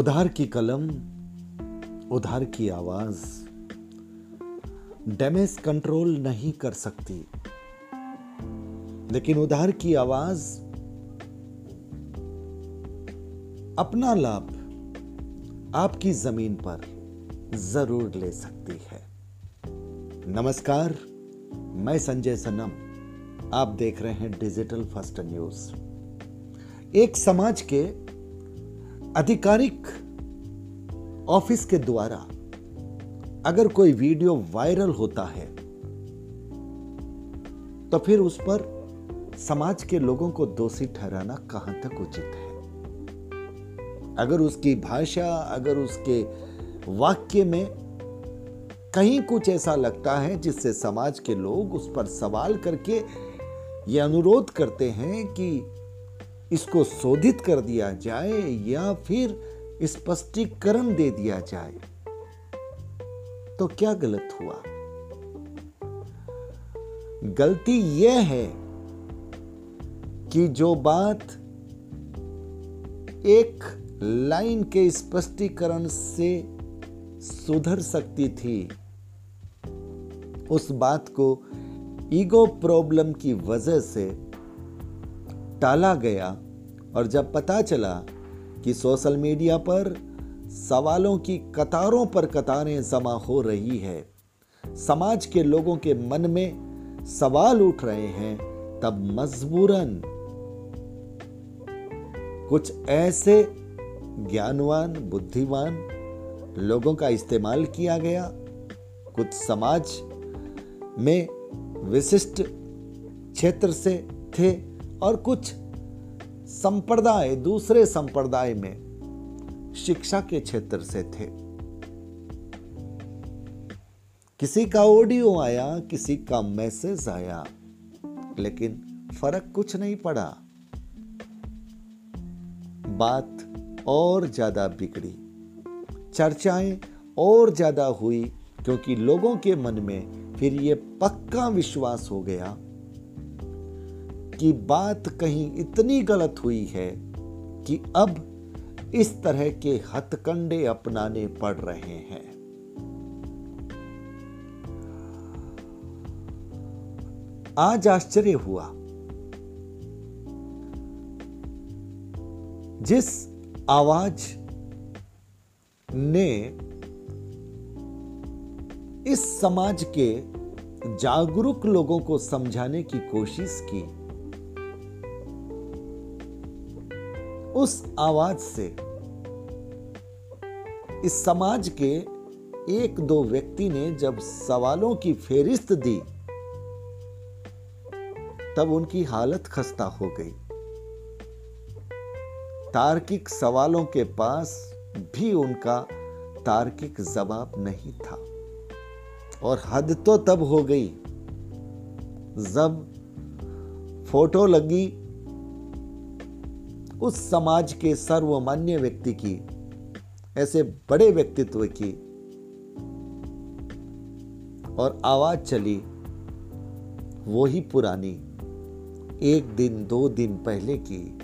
उधार की कलम, उधार की आवाज़। डैमेज कंट्रोल नहीं कर सकती। लेकिन उधार की आवाज़, अपना लाभ आपकी ज़मीन पर ज़रूर ले सकती है। नमस्कार, मैं संजय सनम आप देख रहे हैं डिजिटल फ़र्स्ट न्यूज़। एक समाज के आधिकारिक ऑफ़िस के द्वारा अगर कोई वीडियो वायरल होता है तो फिर उस पर समाज के लोगों को दोषी ठहराना कहाँ तक उचित है? अगर उसकी भाषा, अगर उसके वाक्य में कहीं कुछ ऐसा लगता है जिससे समाज के लोग उस पर सवाल करके ये अनुरोध करते हैं कि इसको शोधित कर दिया जाए या फिर स्पष्टीकरण दे दिया जाए। तो क्या गलत हुआ? गलती यह है कि जो बात एक लाइन के स्पष्टीकरण से सुधर सकती थी, उस बात को ईगो प्रॉब्लम की वजह से टाला गया। और जब पता चला कि सोशल मीडिया पर सवालों की कतारों पर कतारें जमा हो रही है, समाज के लोगों के मन में सवाल उठ रहे हैं, तब मजबूरन कुछ ऐसे ज्ञानवान, बुद्धिमान लोगों का इस्तेमाल किया गया। कुछ समाज में विशिष्ट क्षेत्र से थे और कुछ संप्रदाय, दूसरे संप्रदाय में शिक्षा के क्षेत्र से थे। किसी का ऑडियो आया, किसी का मैसेज आया, लेकिन फ़र्क कुछ नहीं पड़ा। बात और ज़्यादा बिगड़ी। चर्चाएँ और ज़्यादा हुई, क्योंकि लोगों के मन में फिर यह पक्का विश्वास हो गया कि बात कहीं इतनी गलत हुई है कि अब इस तरह के हथकंडे अपनाने पड़ रहे हैं। आज आश्चर्य हुआ। जिस आवाज़ ने इस समाज के जागरूक लोगों को समझाने की कोशिश की उस आवाज़ से। इस समाज के एक दो व्यक्ति ने जब सवालों की फेरिस्त दी, तब उनकी हालत खस्ता हो गई। तार्किक सवालों के पास भी उनका तार्किक जवाब नहीं था। और हद तो तब हो गई, जब फ़ोटो लगी उस समाज के सर्वमान्य व्यक्ति की, ऐसे बड़े व्यक्तित्व की। और आवाज़ चली, वो ही पुरानी, एक दिन, दो दिन पहले की,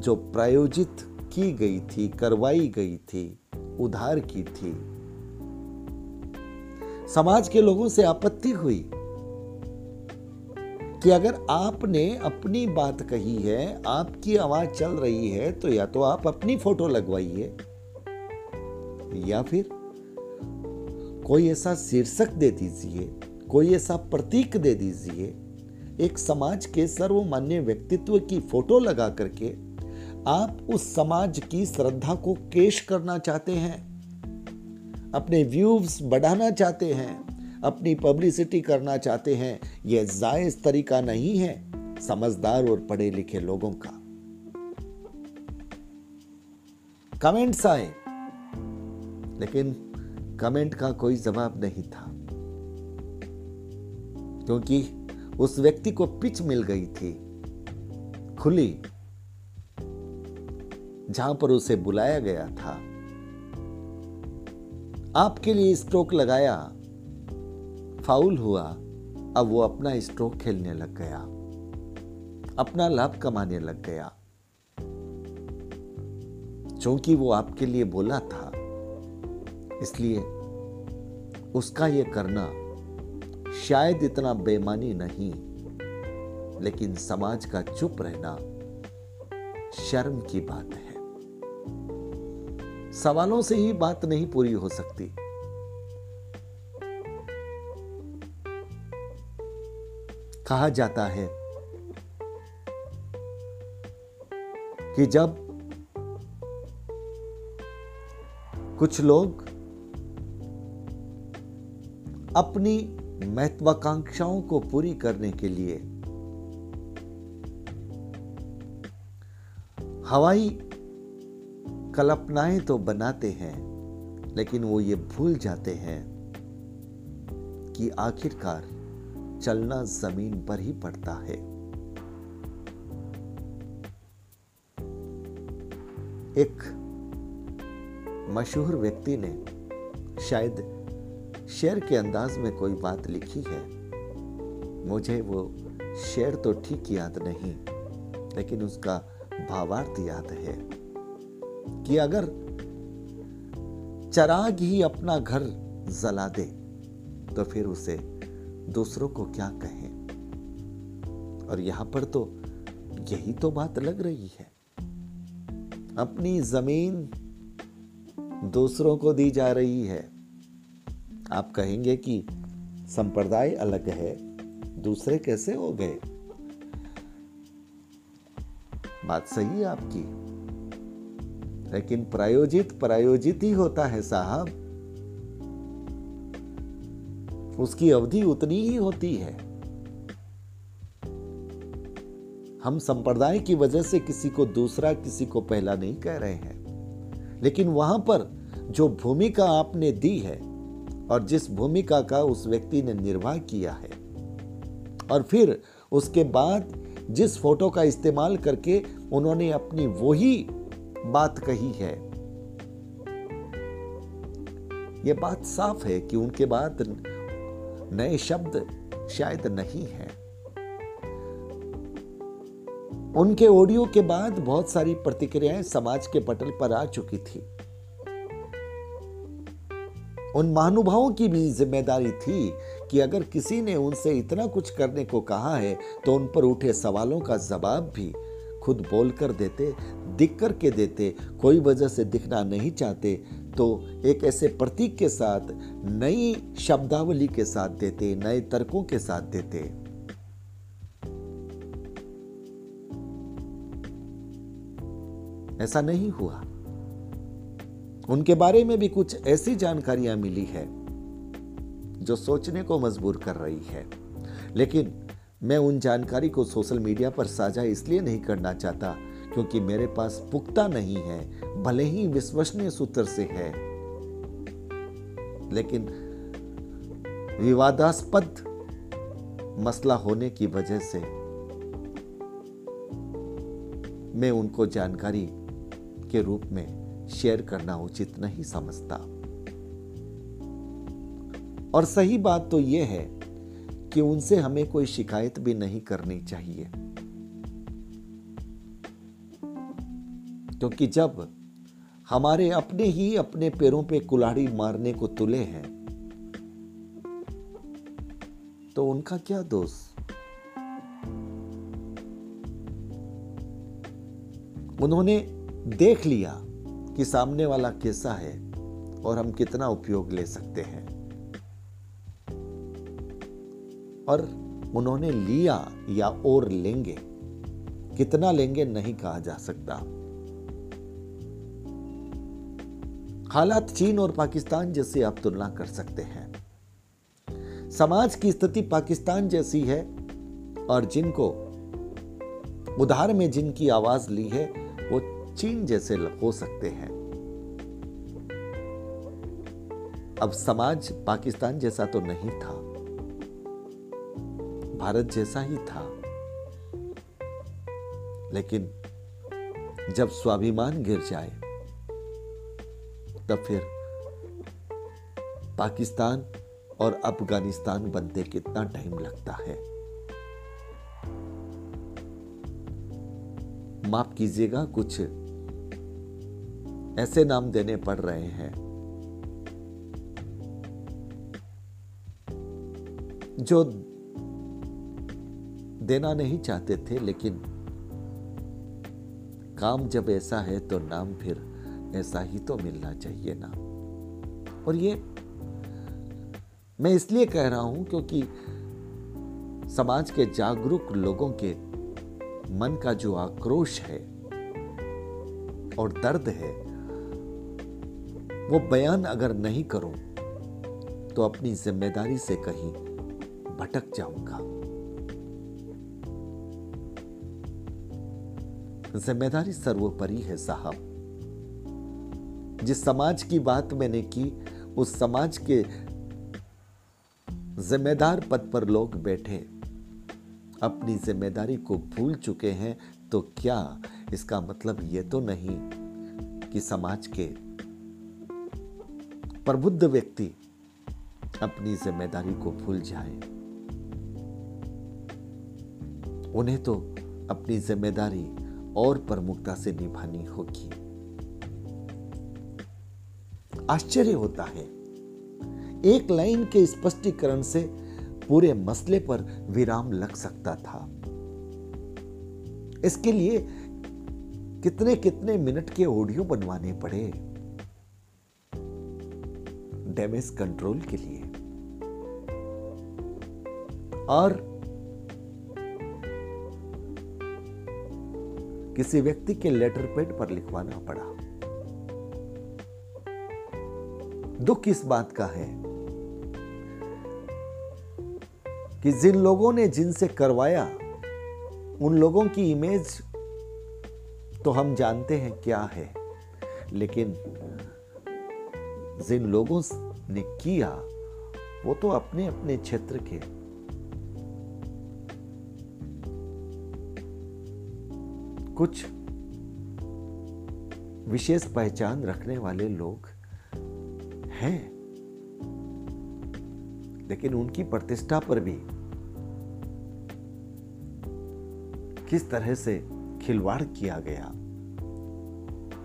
जो प्रायोजित की गई थी, करवाई गई थी, उधार की थी। समाज के लोगों से आपत्ति हुई। कि अगर आपने अपनी बात कही है, आपकी आवाज़ चल रही है तो या तो आप अपनी फ़ोटो लगवाइए, या फिर कोई ऐसा शीर्षक दे दीजिए, कोई ऐसा प्रतीक दे दीजिए, एक समाज के सर्वमान्य व्यक्तित्व की फ़ोटो लगा करके आप उस समाज की श्रद्धा को केश करना चाहते हैं, अपने व्यूज़ बढ़ाना चाहते हैं अपनी पब्लिसिटी करना चाहते हैं। यह जायज़ तरीका नहीं है, समझदार और पढ़े लिखे लोगों का। कमेंट्स आए, लेकिन कमेंट का कोई जवाब नहीं था। क्योंकि उस व्यक्ति को पिच मिल गई थी, खुली, जहाँ पर उसे बुलाया गया था। आपके लिए स्ट्रोक लगाया फाउल हुआ, अब वो अपना स्ट्रोक खेलने लग गया। अपना लाभ कमाने लग गया। चूँकि वो आपके लिए बोला था, इसलिए उसका ये करना शायद इतना बेमानी नहीं, लेकिन समाज का चुप रहना शर्म की बात है। सवालों से ही बात नहीं पूरी हो सकती। कहा जाता है कि जब कुछ लोग अपनी महत्वाकांक्षाओं को पूरी करने के लिए हवाई कल्पनाएँ तो बनाते हैं, लेकिन वो ये भूल जाते हैं कि आखिरकार चलना ज़मीन पर ही पड़ता है। एक मशहूर व्यक्ति ने शायद शेर के अंदाज में कोई बात लिखी है। मुझे वो शेर तो ठीक याद नहीं, लेकिन उसका भावार्थ याद है कि अगर चराग ही अपना घर जला दे तो फिर उसे दूसरों को क्या कहें? और यहाँ पर तो यही तो बात लग रही है। अपनी ज़मीन दूसरों को दी जा रही है। आप कहेंगे कि संप्रदाय अलग है, दूसरे कैसे हो गए? बात सही है आपकी। लेकिन प्रायोजित प्रायोजित ही होता है साहब। उसकी अवधि उतनी ही होती है। हम संप्रदाय की वजह से किसी को दूसरा, किसी को पहला नहीं कह रहे हैं। लेकिन वहाँ पर जो भूमिका आपने दी है और जिस भूमिका का उस व्यक्ति ने निर्वाह किया है और फिर उसके बाद जिस फ़ोटो का इस्तेमाल करके उन्होंने अपनी वही बात कही है यह बात साफ़ है कि उनके बाद नए शब्द शायद नहीं है। उनके ऑडियो के बाद बहुत सारी प्रतिक्रियाएँ समाज के पटल पर आ चुकी थी। उन महानुभावों की भी ज़िम्मेदारी थी कि अगर किसी ने उनसे इतना कुछ करने को कहा है तो उन पर उठे सवालों का जवाब भी खुद बोल कर देते, दिख कर के देते, कोई वजह से दिखना नहीं चाहते तो एक ऐसे प्रतीक के साथ, नई शब्दावली के साथ देते, नए तर्कों के साथ देते। ऐसा नहीं हुआ। उनके बारे में भी कुछ ऐसी जानकारियाँ मिली है, जो सोचने को मजबूर कर रही है। लेकिन मैं उन जानकारी को सोशल मीडिया पर साझा इसलिए नहीं करना चाहता क्योंकि मेरे पास पुख्ता नहीं है, भले ही विश्वसनीय सूत्र से है। लेकिन विवादास्पद मसला होने की वजह से मैं उनको जानकारी के रूप में शेयर करना उचित नहीं समझता। और सही बात तो यह है कि उनसे हमें कोई शिकायत भी नहीं करनी चाहिए। क्योंकि जब हमारे अपने ही अपने पैरों पे कुल्हाड़ी मारने को तुले हैं तो उनका क्या दोष? उन्होंने देख लिया कि सामने वाला कैसा है और हम कितना उपयोग ले सकते हैं। और उन्होंने लिया या और लेंगे, कितना लेंगे नहीं कहा जा सकता। हालात चीन और पाकिस्तान जैसे आप तुलना कर सकते हैं। समाज की स्थिति पाकिस्तान जैसी है और जिनको, उधार में जिनकी आवाज़ ली है, वो चीन जैसे हो सकते हैं। अब समाज पाकिस्तान जैसा तो नहीं था। भारत जैसा ही था। लेकिन जब स्वाभिमान गिर जाए, तब फिर पाकिस्तान और अफ़गानिस्तान बनते कितना टाइम लगता है। माफ़ कीजिएगा, कुछ ऐसे नाम देने पड़ रहे हैं जो देना नहीं चाहते थे, लेकिन काम जब ऐसा है तो नाम फिर ऐसा ही तो मिलना चाहिए ना। और ये मैं इसलिए कह रहा हूँ क्योंकि समाज के जागरूक लोगों के मन का जो आक्रोश है और दर्द है, वो बयान अगर नहीं करूँ तो अपनी ज़िम्मेदारी से कहीं भटक जाऊँगा। ज़िम्मेदारी सर्वोपरि है साहब। जिस समाज की बात मैंने की, उस समाज के जिम्मेदार पद पर लोग बैठे। अपनी ज़िम्मेदारी को भूल चुके हैं तो क्या इसका मतलब ये तो नहीं कि समाज के प्रबुद्ध व्यक्ति अपनी ज़िम्मेदारी को भूल जाए। उन्हें तो अपनी ज़िम्मेदारी और प्रमुखता से निभानी होगी। आश्चर्य होता है। एक लाइन के स्पष्टीकरण से पूरे मसले पर विराम लग सकता था। इसके लिए कितने कितने मिनट के ऑडियो बनवाने पड़े? डैमेज कंट्रोल के लिए। और किसी व्यक्ति के लेटर पेड पर लिखवाना पड़ा। दुख इस बात का है कि जिन लोगों ने जिनसे करवाया, उन लोगों की इमेज तो हम जानते हैं क्या है, लेकिन जिन लोगों ने किया, वो तो अपने अपने क्षेत्र के कुछ विशेष पहचान रखने वाले लोग हैं। लेकिन उनकी प्रतिष्ठा पर भी किस तरह से खिलवाड़ किया गया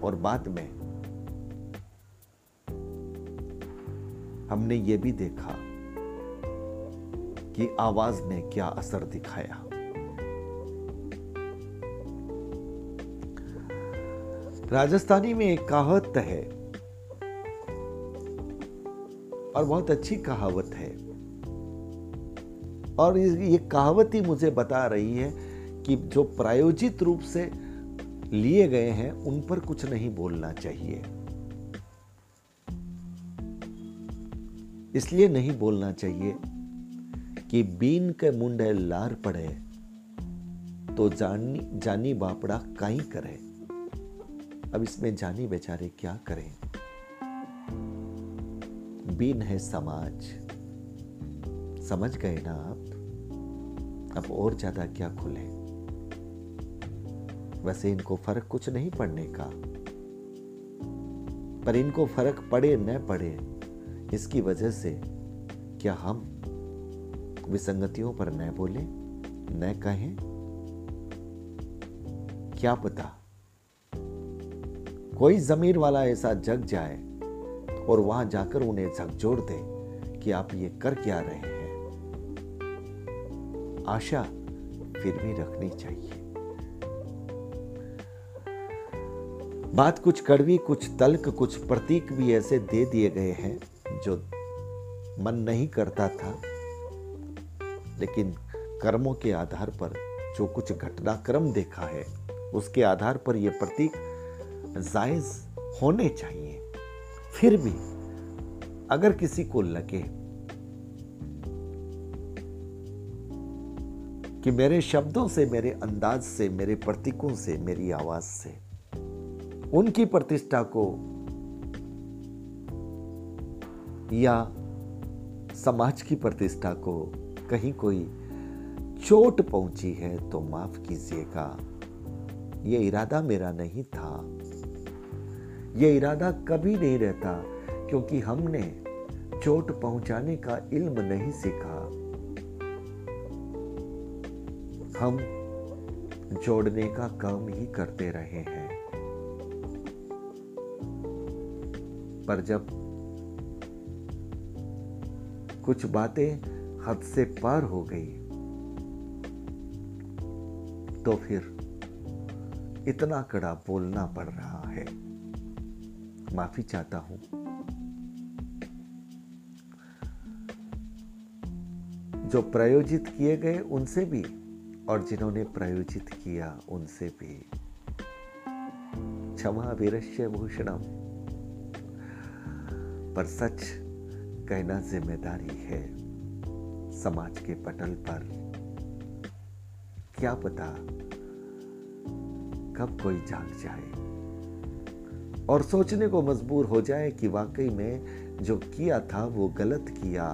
और बाद में हमने ये भी देखा कि आवाज़ ने क्या असर दिखाया। राजस्थानी में एक कहावत है और बहुत अच्छी कहावत है। और ये कहावत ही मुझे बता रही है कि जो प्रायोजित रूप से लिए गए हैं, उन पर कुछ नहीं बोलना चाहिए। इसलिए नहीं बोलना चाहिए कि बीन के मुंडे लार पड़े तो जानी जानी बापड़ा काई करे। अब इसमें जानी बेचारे क्या करें? बीन है समाज। समझ गए ना आप? अब और ज़्यादा क्या खुले? वैसे इनको फ़र्क कुछ नहीं पड़ने का। पर इनको फ़र्क पड़े न पड़े, इसकी वजह से क्या हम विसंगतियों पर न बोले, न कहें? क्या पता? कोई जमीर वाला ऐसा जग जाए और वहाँ जाकर उन्हें झकझोर दे कि आप ये कर क्या रहे हैं। आशा फिर भी रखनी चाहिए। बात कुछ कड़वी, कुछ तल्क कुछ प्रतीक भी ऐसे दे दिए गए हैं जो मन नहीं करता था। लेकिन कर्मों के आधार पर जो कुछ घटनाक्रम देखा है, उसके आधार पर यह प्रतीक जायज़ होने चाहिए। फिर भी अगर किसी को लगे कि मेरे शब्दों से, मेरे अंदाज से, मेरे प्रतीकों से, मेरी आवाज़ से, उनकी प्रतिष्ठा को या समाज की प्रतिष्ठा को कहीं कोई चोट पहुँची है तो माफ़ कीजिएगा। यह इरादा मेरा नहीं था। ये इरादा कभी नहीं रहता क्योंकि हमने चोट पहुँचाने का इल्म नहीं सीखा। हम जोड़ने का काम ही करते रहे हैं। पर जब कुछ बातें हद से पार हो गई तो फिर इतना कड़ा बोलना पड़ रहा है। माफ़ी चाहता हूँ। जो प्रायोजित किए गए उनसे भी और जिन्होंने प्रायोजित किया उनसे भी। क्षमा वीरस्य भूषणम। पर सच कहना ज़िम्मेदारी है समाज के पटल पर। क्या पता कब कोई जाग जाए। और सोचने को मजबूर हो जाए कि वाकई में जो किया था वो गलत किया।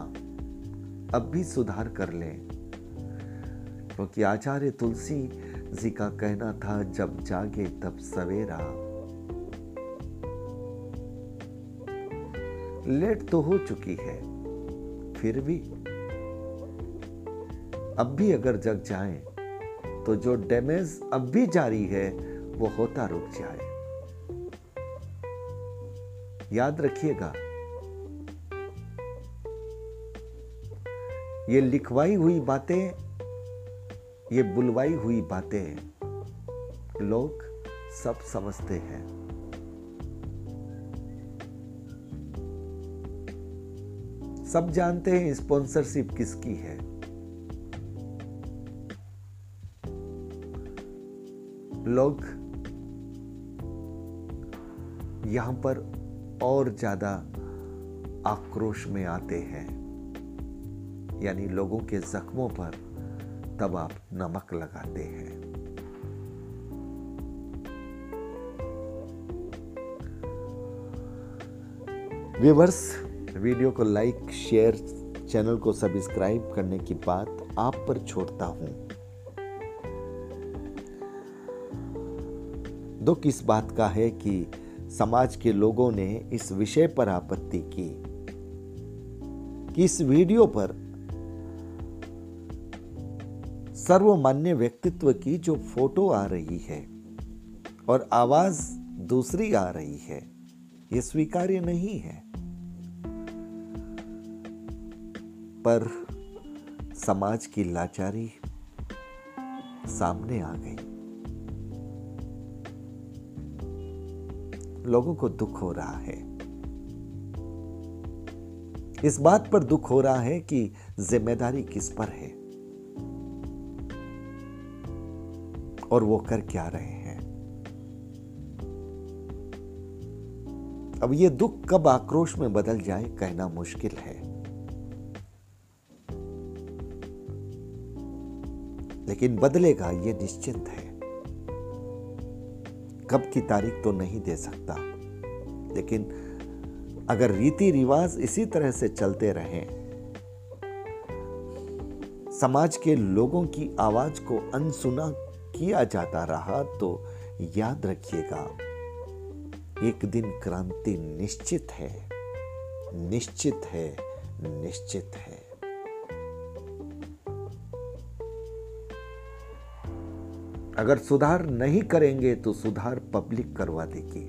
अब भी सुधार कर लें। क्योंकि तो आचार्य तुलसी जी का कहना था, जब जागे तब सवेरा। लेट तो हो चुकी है, फिर भी। अब भी अगर जग जाए तो जो डैमेज अब भी जारी है, वो होता रुक जाए। याद रखिएगा, ये लिखवाई हुई बातें, ये बुलवाई हुई बातें लोग सब समझते हैं। सब जानते हैं स्पॉन्सरशिप किसकी है। लोग यहाँ पर और ज़्यादा आक्रोश में आते हैं। यानी लोगों के जख्मों पर तब आप नमक लगाते हैं। व्यूवर्स, वीडियो को लाइक, शेयर, चैनल को सब्सक्राइब करने की बात आप पर छोड़ता हूँ। दुख इस बात का है कि समाज के लोगों ने इस विषय पर आपत्ति की कि इस वीडियो पर सर्वमान्य व्यक्तित्व की जो फ़ोटो आ रही है और आवाज़ दूसरी आ रही है यह स्वीकार्य नहीं है। पर समाज की लाचारी सामने आ गई। लोगों को दुख हो रहा है। इस बात पर दुख हो रहा है कि ज़िम्मेदारी किस पर है। और वो कर क्या रहे हैं। अब ये दुख कब आक्रोश में बदल जाए कहना मुश्किल है। लेकिन बदलेगा ये निश्चिंत है। कब की तारीख तो नहीं दे सकता। लेकिन अगर रीति रिवाज इसी तरह से चलते रहे, समाज के लोगों की आवाज़ को अनसुना किया जाता रहा तो याद रखिएगा, एक दिन क्रांति निश्चित है निश्चित है निश्चित है। अगर सुधार नहीं करेंगे तो सुधार पब्लिक करवा देगी।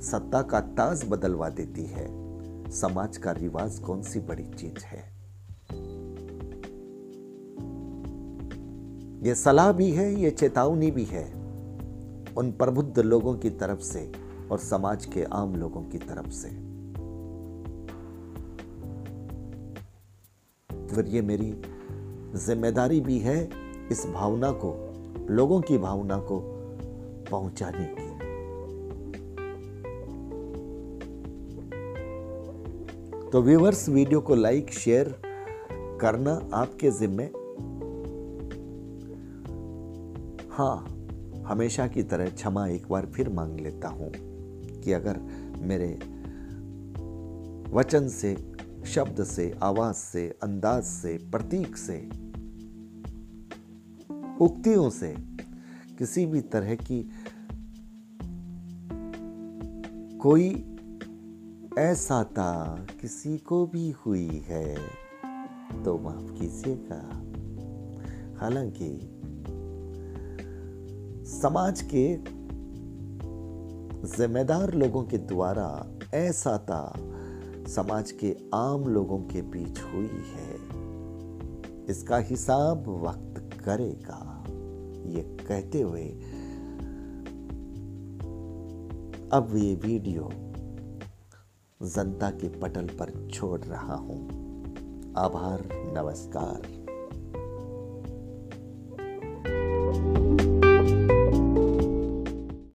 सत्ता का ताज बदलवा देती है। समाज का रिवाज कौन सी बड़ी चीज़ है? ये सलाह भी है, ये चेतावनी भी है। उन प्रबुद्ध लोगों की तरफ़ से और समाज के आम लोगों की तरफ़ से। फिर ये मेरी ज़िम्मेदारी भी है इस भावना को लोगों की भावना को पहुँचाने की तो व्यूवर्स वीडियो को लाइक शेयर करना आपके जिम्मे। हाँ हमेशा की तरह क्षमा एक बार फिर मांग लेता हूँ कि अगर मेरे वचन से, शब्द से, आवाज़ से, अंदाज से, प्रतीक से उक्तियों से किसी भी तरह की कोई ऐसा था किसी को भी हुई है तो माफ़ कीजिएगा। हालाँकि समाज के जिम्मेदार लोगों के द्वारा ऐसा था समाज के आम लोगों के बीच हुई है। इसका हिसाब वक्त करेगा? ये कहते हुए अब ये वीडियो जनता के पटल पर छोड़ रहा हूँ। आभार, नमस्कार।